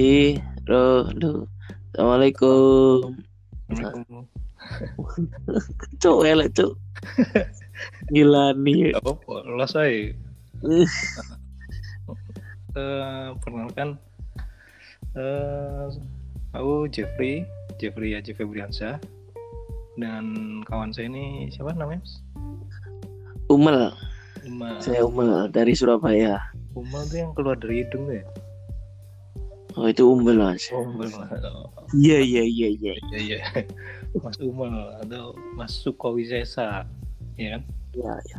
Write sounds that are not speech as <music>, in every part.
Di, lo, lo. Assalamualaikum. Assalamualaikum. Cuk, elek cuk. Gila nih. Gak apa-apa, lo saya. Eh, perkenalkan, eh, aku Jeffrey, Jeffrey Haji Febriansyah. Dan kawan saya ini siapa namanya? Umel, Uma. saya Umel dari Surabaya. Uma tuh yang keluar dari hidung ya? Oh itu Umel mas. Benar. Oh, Iya iya iya iya. Iya, iya. Mas Uma atau Mas Sukowisesa. Ya kan? Iya iya.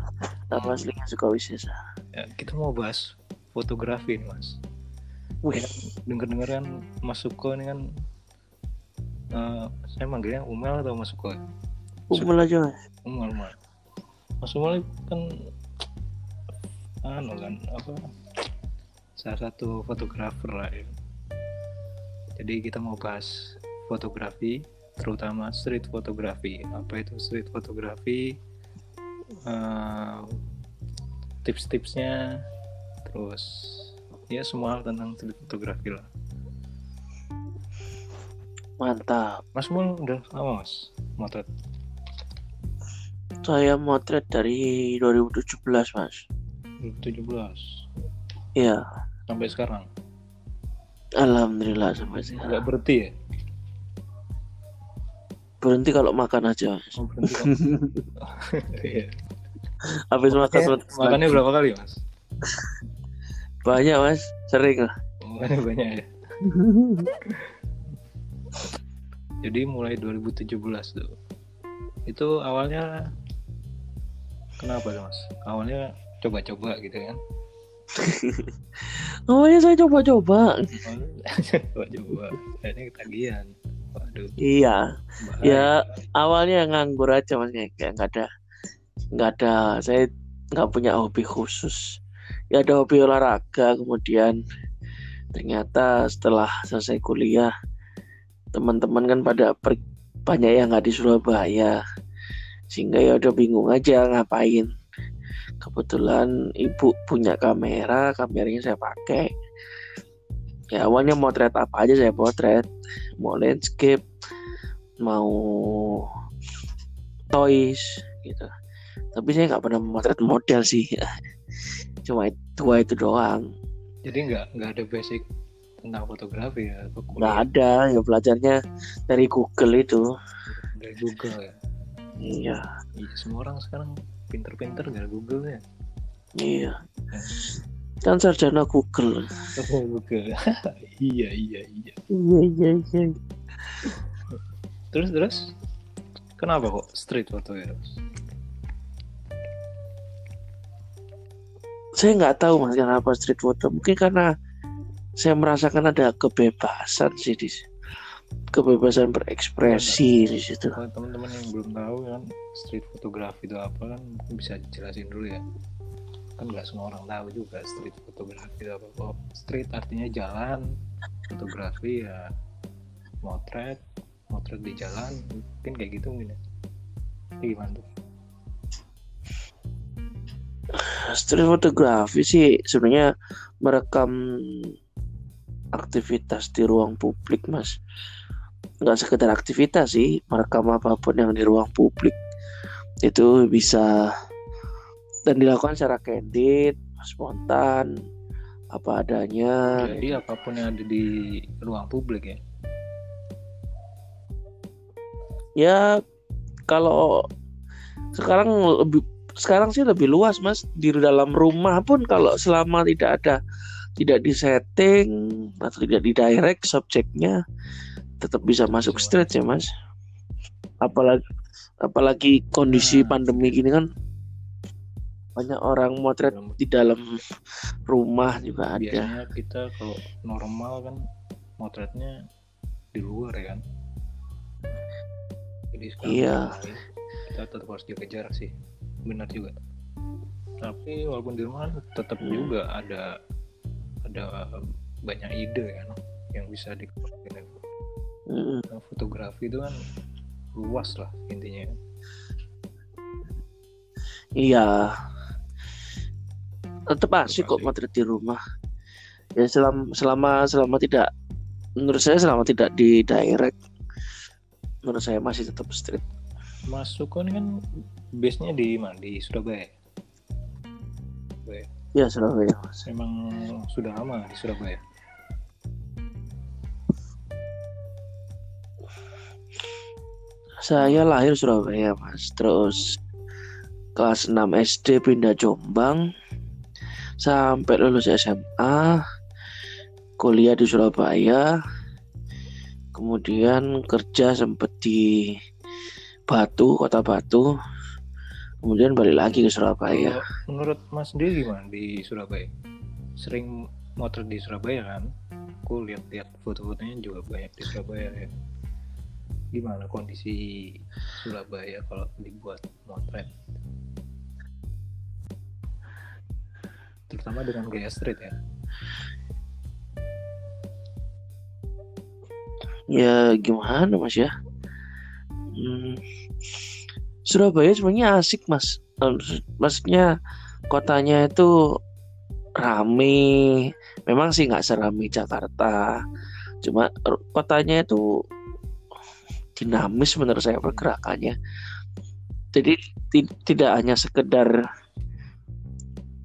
Nama aslinya Sukawisesa. Ya, kita mau bahas fotografi nih, Mas. Wih, Dengar-dengar kan Mas Suko ini kan eh, saya manggilnya Umel atau Mas Suko? Umel aja mas. Umel, Umel. Mas Umel kan anu kan apa salah satu fotografer lah ya. Jadi kita mau bahas fotografi, terutama street fotografi. Apa itu street fotografi? Eh, tips-tipsnya, terus ya semua hal tentang street fotografi lah. Mantap. Mas Umel udah lama mas motret. Saya motret dari 2017 mas. 2017 Iya. sampai sekarang. Alhamdulillah sampai sekarang. Nggak berhenti ya? Berhenti kalau makan aja mas. Oh, berhenti? <laughs> Iya. Habis makan terus Makannya berapa kali mas? banyak mas. Sering lah. Makannya <laughs> banyak ya. Jadi mulai 2017 tuh. Itu awalnya kenapa mas? Awalnya coba-coba gitu kan? <laughs> Awalnya saya coba-coba. Coba-coba. Kayaknya ketagihan. Waduh. Iya. bahaya. Ya awalnya nganggur aja mas kayak kayak nggak ada nggak ada saya nggak punya hobi khusus. Ya ada hobi olahraga kemudian ternyata setelah selesai kuliah teman-teman kan pada per- banyak yang nggak di Surabaya sehingga ya udah bingung aja ngapain kebetulan ibu punya kamera kameranya saya pakai. Ya awalnya motret apa aja saya potret. Mau landscape mau toys gitu. Tapi saya nggak pernah memotret model sih. <laughs> Cuma dua itu doang. Jadi nggak nggak ada basic tentang fotografi ya? nggak ada ya belajarnya dari Google itu. Dari Google ya? iya. Iya semua orang sekarang pinter-pinter gara Google ya. iya kan sarjana Google Google. <laughs> iya iya iya. iya iya iya Terus terus kenapa kok street foto ya? Saya nggak tahu mas kenapa street photo mungkin karena saya merasakan ada kebebasan sih di kebebasan berekspresi di situ teman-teman yang belum tahu kan street fotografi itu apa kan mungkin bisa dijelasin dulu ya. Kan nggak semua orang tahu juga street fotografi itu apa. Oh, street artinya jalan, fotografi ya motret, motret di jalan, mungkin kayak gitu mungkin ya. Ini Gimana tuh? street fotografi sih sebenarnya merekam aktivitas di ruang publik mas nggak sekedar aktivitas sih merekam apa pun yang di ruang publik. Itu bisa dan dilakukan secara candid spontan apa adanya. Jadi apa pun yang ada di ruang publik ya. ya kalau sekarang lebih sekarang sih lebih luas mas. Di dalam rumah pun kalau selama tidak ada tidak di setting atau tidak di direct subjeknya tetap bisa masuk straight ya mas apalagi apalagi kondisi Nah. pandemi gini kan banyak orang motret di dalam rumah juga ada Biasanya kita kalau normal kan motretnya di luar ya kan. Jadi sekarang Iya. kita tetap harus jaga jarak sih. Benar juga. Tapi walaupun di rumah tetap Hmm. juga ada ada banyak ide kan yang bisa dikeluarin. Nah, fotografi itu kan luas lah intinya. Iya. Tetap asik kok motret di rumah. Ya selama selama selama tidak menurut saya selama tidak di direct menurut saya masih tetap street Mas ini kan base nya di mana di Surabaya Surabaya. ya Surabaya mas emang sudah lama di Surabaya saya lahir Surabaya mas. Terus kelas 6 SD pindah Jombang sampai lulus SMA kuliah di Surabaya. Kemudian kerja sempat di Batu kota Batu. Kemudian balik lagi ke Surabaya. Menurut Mas sendiri gimana di Surabaya? Sering motor di Surabaya kan? Aku lihat-lihat foto-fotonya juga banyak di Surabaya ya gimana kondisi Surabaya kalau dibuat motret? Terutama dengan gaya street ya? Ya gimana mas ya? Hmm, Surabaya sebenarnya asik mas. Maksudnya kotanya itu rame. Memang sih nggak serami Jakarta. Cuma kotanya itu dinamis menurut saya pergerakannya jadi ti- tidak hanya sekedar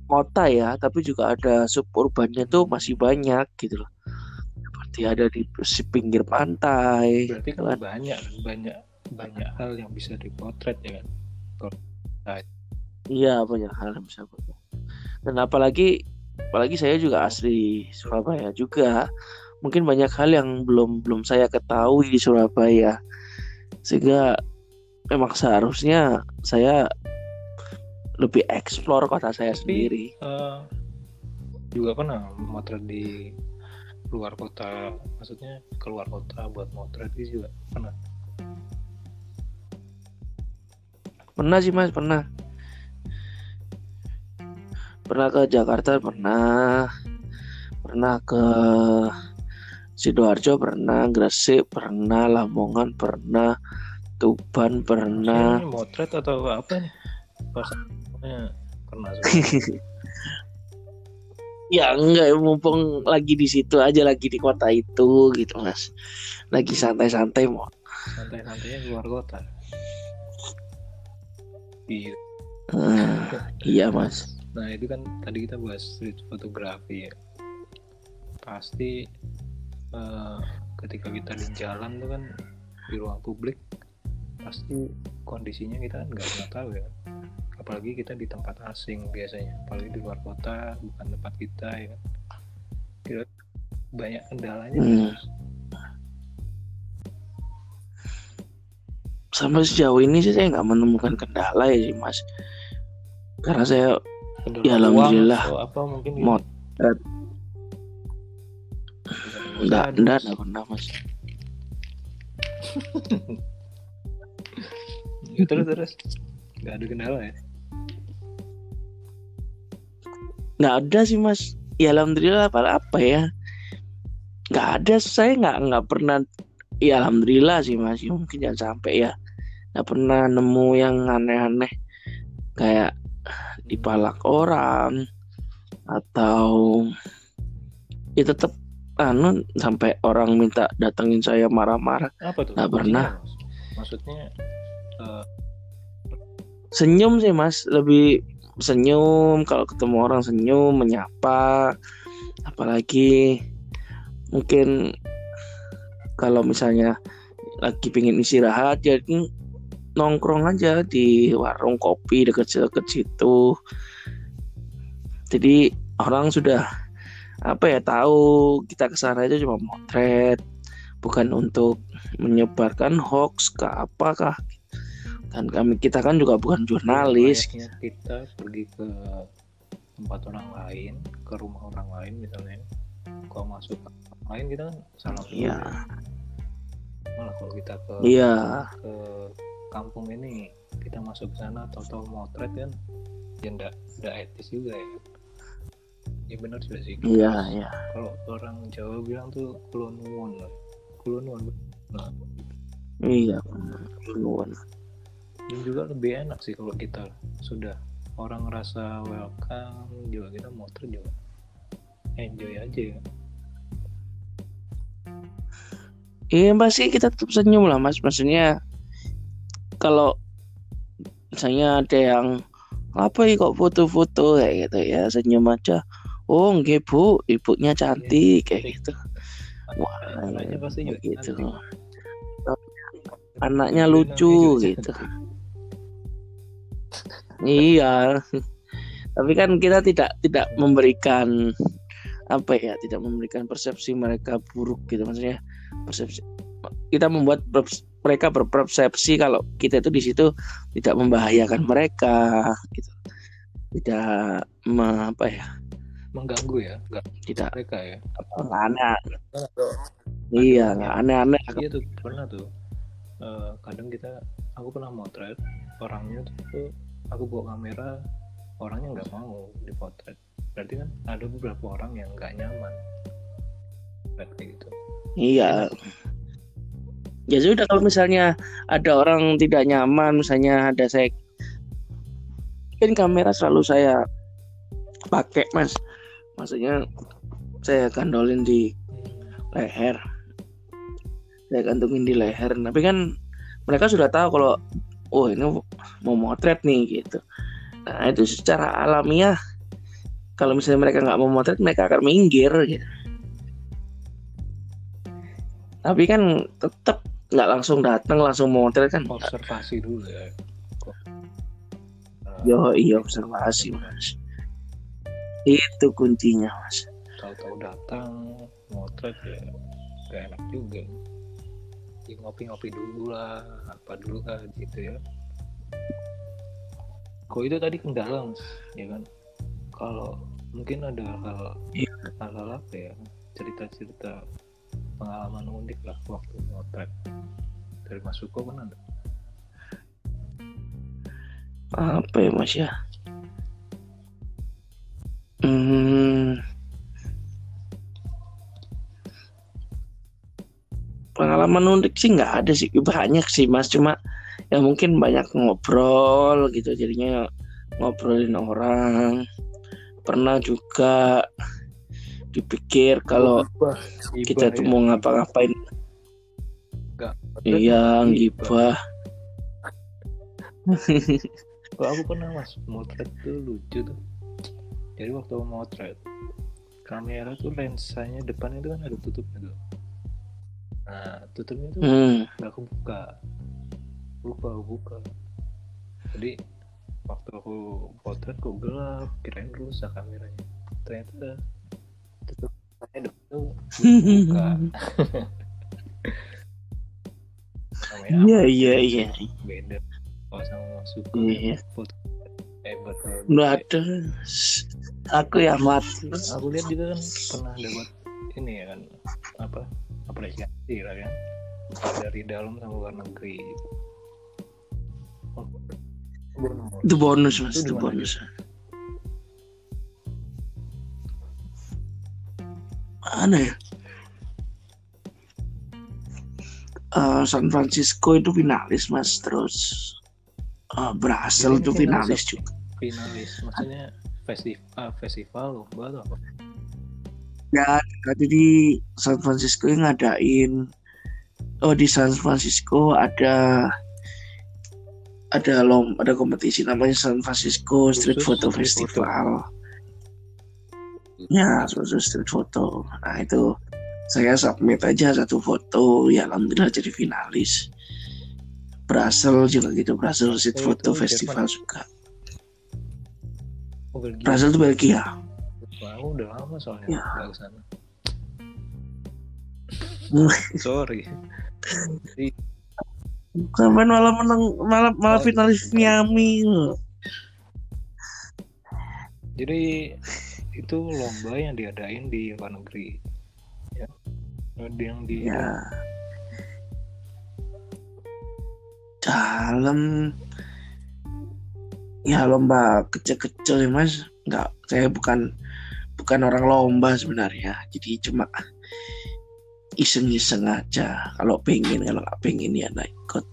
kota ya tapi juga ada suburbannya tuh masih banyak gitu loh seperti ada di si pinggir pantai berarti gitu kan kan. banyak banyak banyak hal yang bisa dipotret ya kan Iya banyak hal yang bisa foto. Dan apalagi apalagi saya juga asli Surabaya juga. Mungkin banyak hal yang belum belum saya ketahui di Surabaya. Sehingga memang seharusnya saya lebih eksplor kota saya Tapi- sendiri. Eh, juga pernah motret di luar kota maksudnya keluar kota buat motret itu juga pernah Pernah sih Mas, pernah. Pernah ke Jakarta, pernah. Pernah ke Sidoarjo, pernah. Gresik, pernah. Lamongan, pernah. Tuban, pernah. Ini motret atau apa eh, pernah. <laughs> Ya enggak, mumpung lagi di situ aja, lagi di kota itu gitu Mas. Lagi santai-santai mau. santai-santainya keluar kota iya Ah, iya Mas. nah itu kan tadi kita bahas street fotografi ya pasti ketika kita di jalan tuh kan di ruang publik pasti kondisinya kita kan nggak pernah tahu ya apalagi kita di tempat asing biasanya apalagi di luar kota bukan tempat kita ya Kira banyak kendalanya Hmm. Sampai sejauh ini sih saya nggak menemukan kendala ya sih Mas. Karena saya Kendala Ya, uang alhamdulillah. atau apa mungkin gitu. Enggak enggak enggak pernah Mas. Ya, <laughs> terus terus. Nggak ada kendala ya? Nggak ada sih mas. Ya alhamdulillah apa apa ya? Nggak ada saya nggak nggak pernah. Ya alhamdulillah sih mas. Ya, mungkin jangan sampai ya. Nggak pernah nemu yang aneh-aneh. Kayak dipalak orang atau ya tetap anu sampai orang minta datengin saya marah-marah. Apa tuh? Nggak pernah. Maksudnya eh, senyum sih mas. Lebih senyum kalau ketemu orang senyum menyapa. Apalagi mungkin kalau misalnya lagi pingin istirahat jadi nongkrong aja di warung kopi deket-deket situ. Jadi orang sudah apa ya tahu kita ke sana aja cuma motret bukan untuk menyebarkan hoax ke apakah. Kan kami kita kan juga bukan jurnalis. Layaknya kita pergi ke tempat orang lain ke rumah orang lain misalnya. Kalau masuk ke orang lain kita kan dulu. Iya. ya. malah kalau kita ke iya. ke kampung ini kita masuk ke sana atau motret kan ya enggak enggak etis juga ya ya benar sudah sih. Iya iya. kalau orang Jawa bilang tuh kulonwon kulonwon nah, iya nuwun. dan juga lebih enak sih kalau kita sudah orang ngerasa welcome juga kita motret juga enjoy aja. Ya Iya pasti kita tetap senyum lah mas. Maksudnya kalau misalnya ada yang apa ya kok foto-foto? kayak gitu ya senyum aja oh nggak bu. Ibunya cantik kayak gitu. Wah Anaknya pasti juga gitu. cantik. anaknya lucu gitu. iya. Tapi kan kita tidak tidak memberikan apa ya tidak memberikan persepsi mereka buruk gitu. Maksudnya persepsi kita membuat mereka berpersepsi kalau kita itu di situ tidak membahayakan mereka gitu. Tidak me- apa ya mengganggu ya nggak tidak. mereka ya. Nggak aneh iya nggak aneh-aneh. Iya tuh pernah tuh. Eh, kadang kita aku pernah motret orangnya tuh aku bawa kamera orangnya nggak mau dipotret. Berarti kan ada beberapa orang yang nggak nyaman. Kayak gitu. Iya. Ya sudah kalau misalnya ada orang tidak nyaman misalnya ada saya kan kamera selalu saya pakai mas maksudnya saya gandolin di leher. Saya gantungin di leher. Tapi kan mereka sudah tahu kalau oh ini mau motret nih gitu. Nah itu secara alamiah kalau misalnya mereka nggak mau motret mereka akan minggir gitu. tapi kan tetap nggak langsung datang langsung motret kan. Observasi dulu ya. Yo iya observasi mas itu kuncinya mas. Tahu-tahu datang motret ya. Gak enak juga. Ya, ngopi-ngopi dulu lah apa dulu kan gitu ya. Kok itu tadi kendala mas ya kan? Kalau mungkin ada hal Iya. hal-hal apa ya? Cerita-cerita pengalaman unik lah waktu motret. Dari Mas Suko kan ada apa ya mas ya hmm, pengalaman unik sih nggak ada sih. Banyak sih mas. Cuma ya mungkin banyak ngobrol gitu. Jadinya ngobrolin orang. Pernah juga dipikir kalau kita tuh mau ngapa-ngapain. Iya gibah. Kalau aku pernah mas motret tuh lucu tuh. Jadi waktu motret kamera tuh lensanya depannya itu kan ada tutupnya tuh. Nah tutupnya tuh hmm. nggak aku buka, lupa aku buka. Jadi waktu aku potret kok gelap, kirain rusak kameranya. Ternyata tutupnya depan tuh buka. <laughs> Iya iya iya beda. Kalau sama masuk Iya. foto. Nggak ada. Aku ya mat aku lihat juga kan pernah dapat ini ya kan apa apresiasi lah kan dari dalam sama luar negeri. Oh, bonus. itu bonus mas. Itu itu di mana bonus. Mana ya? Eh, San Francisco itu finalis mas. Terus eh, Brasil itu finalis juga finalis maksudnya festival festival lomba atau apa? Ya jadi San Francisco yang ngadain oh di San Francisco ada ada lom ada kompetisi namanya San Francisco Street Khusus Photo street Festival. Ya khusus street photo. Nah itu saya submit aja satu foto ya alhamdulillah jadi finalis. Brasil juga gitu Brasil Street Oh, Photo Festival juga oh Belgia Brasil itu Belgia. Wah, udah lama soalnya Ya. nggak ke sana <laughs> sorry. Kemarin malah menang malah malah Oh, finalis Miami? Jadi itu lomba yang diadain di luar negeri ya. Yang di ya. Dalam ya lomba kecil-kecil ya mas. Nggak saya bukan bukan orang lomba sebenarnya. Jadi cuma iseng-iseng aja. Kalau pengen kalau nggak pengen ya nggak ikut.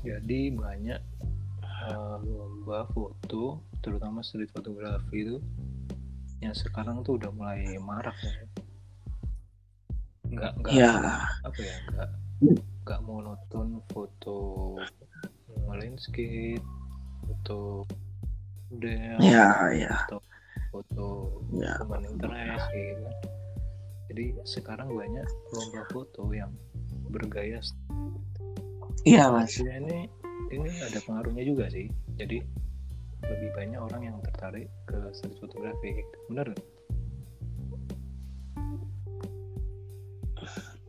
Jadi banyak eh, lomba foto terutama street fotografi itu yang sekarang tuh udah mulai marak ya. Nggak nggak ya. apa ya nggak nggak monoton foto landscape foto model ya ya. foto ya. human interest gitu kan. jadi sekarang banyak lomba foto yang bergaya iya mas. Ya, ini ini ada pengaruhnya juga sih. Jadi lebih banyak orang yang tertarik ke street fotografi. Benar nggak?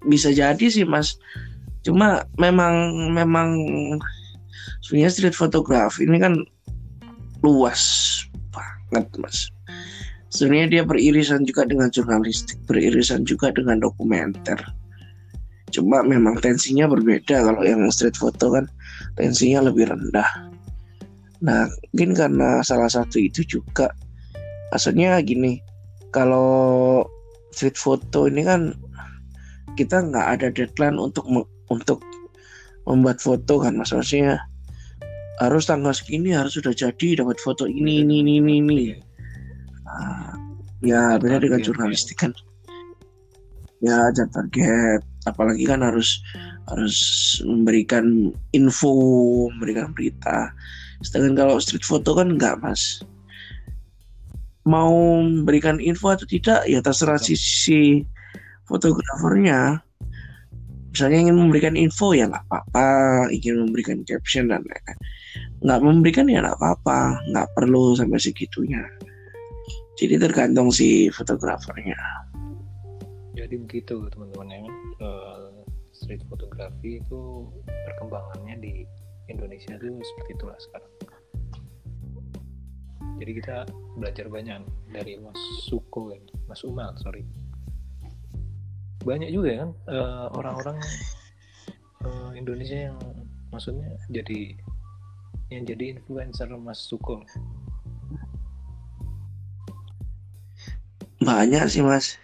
bisa jadi sih mas. Cuma memang memang sebenarnya street photography ini kan luas banget mas. Sebenarnya dia beririsan juga dengan jurnalistik beririsan juga dengan dokumenter. Cuma memang tensinya berbeda kalau yang street photo kan tensinya lebih rendah. Nah mungkin karena salah satu itu juga maksudnya gini kalau street photo ini kan kita nggak ada deadline untuk untuk membuat foto kan maksudnya harus tanggal segini harus sudah jadi dapat foto ini ini ini ini, ini. Nah, ya beda dengan jurnalistik kan. Ya ada target apalagi kan harus harus memberikan info memberikan berita. Sedangkan kalau street photo kan enggak mas. Mau memberikan info atau tidak ya terserah si, si fotografernya. Misalnya ingin memberikan info ya nggak apa-apa. Ingin memberikan caption dan lain-lain. Nggak memberikan ya nggak apa-apa. Nggak perlu sampai segitunya. Jadi tergantung si fotografernya. Jadi begitu teman-teman ya. Eh, street fotografi itu perkembangannya di Indonesia itu seperti itulah sekarang. Jadi kita belajar banyak dari Mas Suko ini Mas Umal sorry. Banyak juga ya kan eh, orang-orang eh, Indonesia yang maksudnya jadi yang jadi influencer Mas Suko? Banyak sih mas.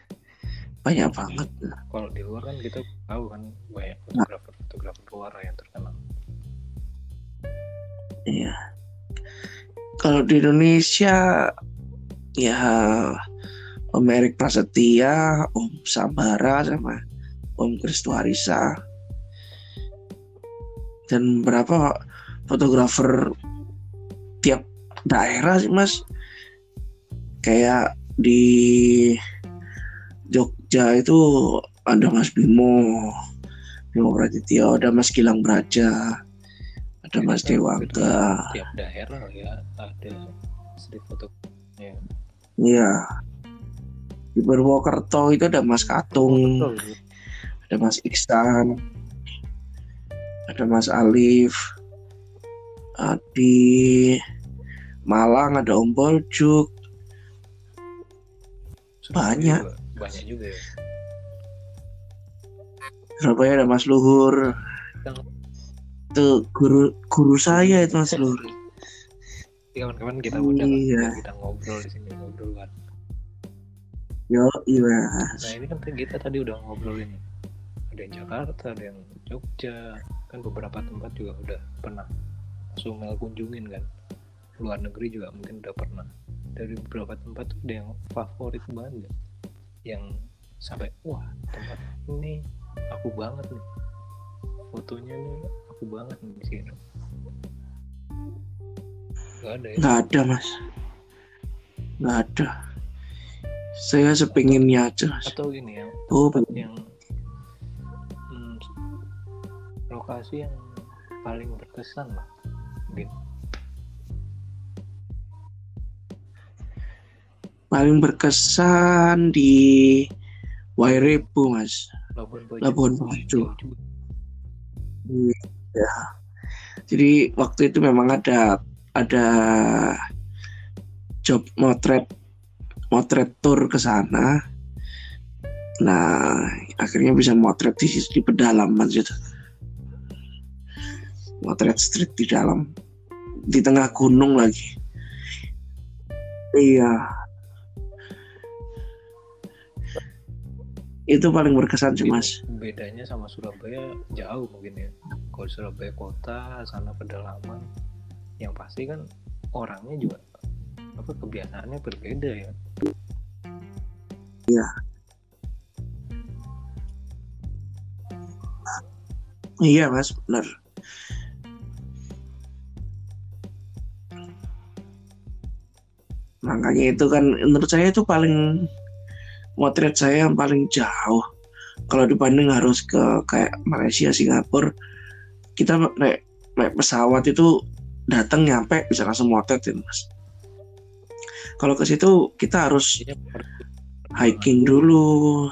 Banyak banget. Kalau di luar kan kita tahu kan banyak fotografer fotografer luar yang terkenal. Iya. Kalau di Indonesia ya Om Erik Prasetya, Om Sabara sama Om Kristuarisa dan berapa fotografer tiap daerah sih mas. Kayak di Jogja itu ada Mas Bimo Bimo Pratityo ada Mas Gilang Braja ada Mas Jadi, Dewangga. Tiap daerah ya ada street foto. Ya Iya. Di Purwokerto itu ada Mas Katung, betul ada Mas Iksan, ada Mas Alif, di Malang ada Om Boljuk, Banyak. juga, banyak juga ya Surabaya ada Mas Luhur. Yang- Itu guru guru saya itu Mas Luhur. <laughs> Kawan-kawan kita undang Iya. kita ngobrol di sini ngobrol kan Yo, iya. nah ini kan kita tadi udah ngobrolin ya. ada yang Jakarta ada yang Jogja kan beberapa tempat juga udah pernah Sumel kunjungin kan luar negeri juga mungkin udah pernah dari beberapa tempat tuh ada yang favorit banget yang sampai wah tempat ini aku banget nih fotonya nih aku banget nih di sini nggak ada ya Nggak ada Mas. Nggak ada. Saya sepinginnya aja Mas. atau ini yang Oh, pengen. yang hmm, lokasi yang paling berkesan lah gitu paling berkesan di Wairebo Mas. Labuan Bajo. Ya. Jadi waktu itu memang ada ada job motret motret tour ke sana. Nah, akhirnya bisa motret di, di pedalaman situ. Motret street di dalam di tengah gunung lagi. Iya. Itu paling berkesan sih, Mas. bedanya sama Surabaya jauh mungkin ya kalau Surabaya kota sana pedalaman yang pasti kan orangnya juga apa kebiasaannya berbeda ya Iya. Iya mas, benar. Makanya itu kan menurut saya itu paling motret saya yang paling jauh. Kalau dibanding harus ke kayak Malaysia, Singapura, kita naik, naik pesawat itu datang nyampe bisa langsung motret ya mas. Kalau ke situ kita harus Iya, hiking dulu,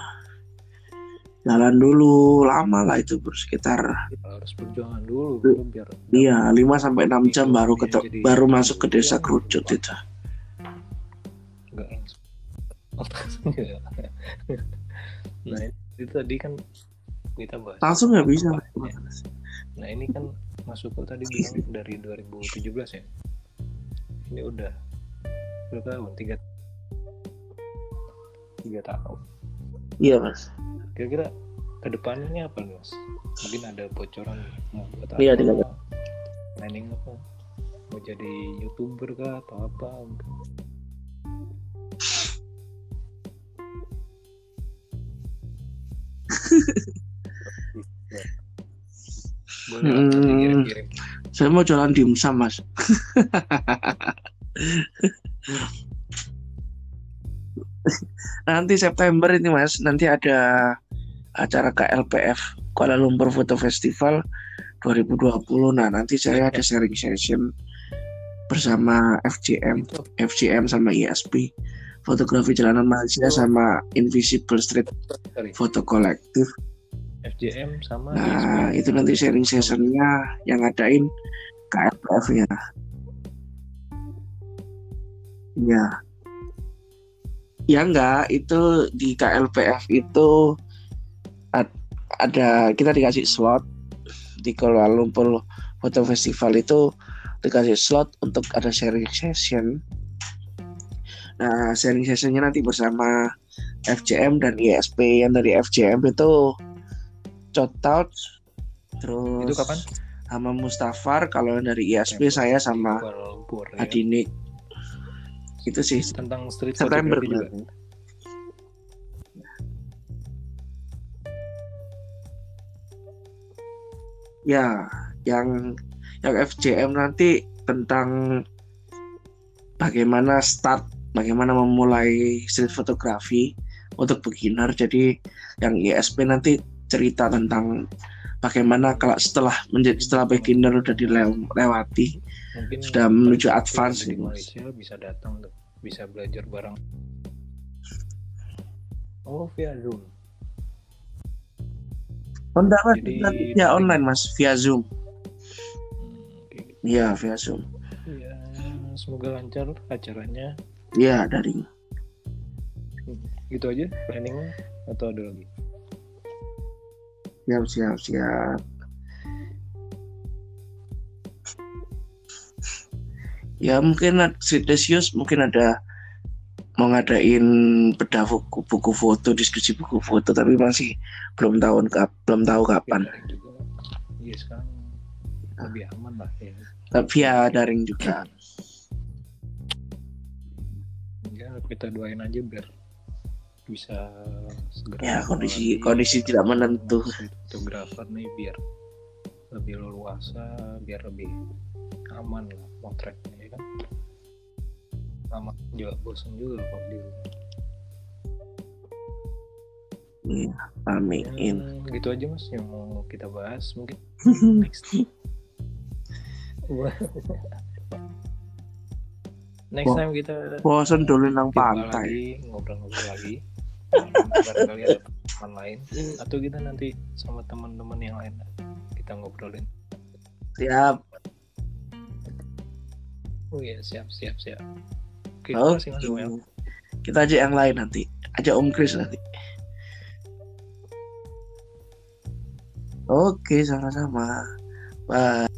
jalan dulu, lama lah itu sekitar harus perjuangan dulu biar Iya, 5 sampai 6 jam baru ketok, Jadi- baru masuk ke desa kerucut itu. Langsung Iya. nah itu tadi kan kita bahas Langsung nggak bisa. manfaatnya. nah ini kan masuk ke tadi bilang <laughs> dari 2017 ya ini udah berapa tahun tiga tiga tahun Iya, Mas. kira-kira ke depannya ini apa nih mas mungkin ada bocoran mau buat apa Iya, tiga planning apa mau jadi youtuber kah atau apa Hmm. Saya mau jualan dimsum, Mas. nanti September ini, Mas, nanti ada acara KLPF Kuala Lumpur Photo Festival 2020. Nah, nanti saya ada sharing session bersama FGM, itu FGM sama ISP. Fotografi jalanan Malaysia sama Invisible Street Foto Kolektif. FJM sama Nah, ISP. itu nanti sharing sessionnya yang ngadain KLPF ya. Iya. Ya enggak, itu di KLPF itu ad- ada kita dikasih slot di Kuala Lumpur Foto Festival itu dikasih slot untuk ada sharing session. Nah, sharing sessionnya nanti bersama FJM dan ISP yang dari FJM itu Cotout terus itu kapan? sama Mustafar kalau yang dari ISP saya sama Kuala Lumpur ya. Adinik itu sih. Tentang street September juga. ya yang yang FJM nanti tentang bagaimana start bagaimana memulai street photography untuk beginner. Jadi yang ISP nanti cerita tentang bagaimana kalau setelah menjadi setelah beginner udah dilewati mungkin sudah menuju advance gitu. Malaysia bisa datang tuh bisa belajar bareng. Oh via zoom. Oh, enggak, Mas. Jadi daring. online mas. Via zoom. Hmm, iya via zoom. Ya semoga lancar acaranya iya daring gitu aja planningnya atau ada lagi? Siap siap siap. Ya mungkin Sidesius mungkin ada mau ngadain bedah buku, buku foto diskusi buku foto tapi masih belum tahu belum tahu kapan. Juga. Iya sekarang lebih aman lah ya. Tapi via daring juga kita doain aja biar bisa segera Ya, kondisi- lagi. kondisi tidak menentu. fotografer nih biar lebih leluasa biar lebih aman lah motretnya ya kan? Lama juga bosan juga kok di rumah. Iya, amin. Hmm, gitu aja mas yang mau kita bahas mungkin. <laughs> Next <laughs> next time kita bosan dulu nang pantai. ngobrol-ngobrol lagi. Barangkali ada teman lain. Atau kita nanti sama teman-teman yang lain. Kita ngobrolin. Siap. Oh iya siap siap siap. Oke Oh, kasih mas kita aja yang lain nanti. Aja Om Kris nanti. Oke sama-sama. Bye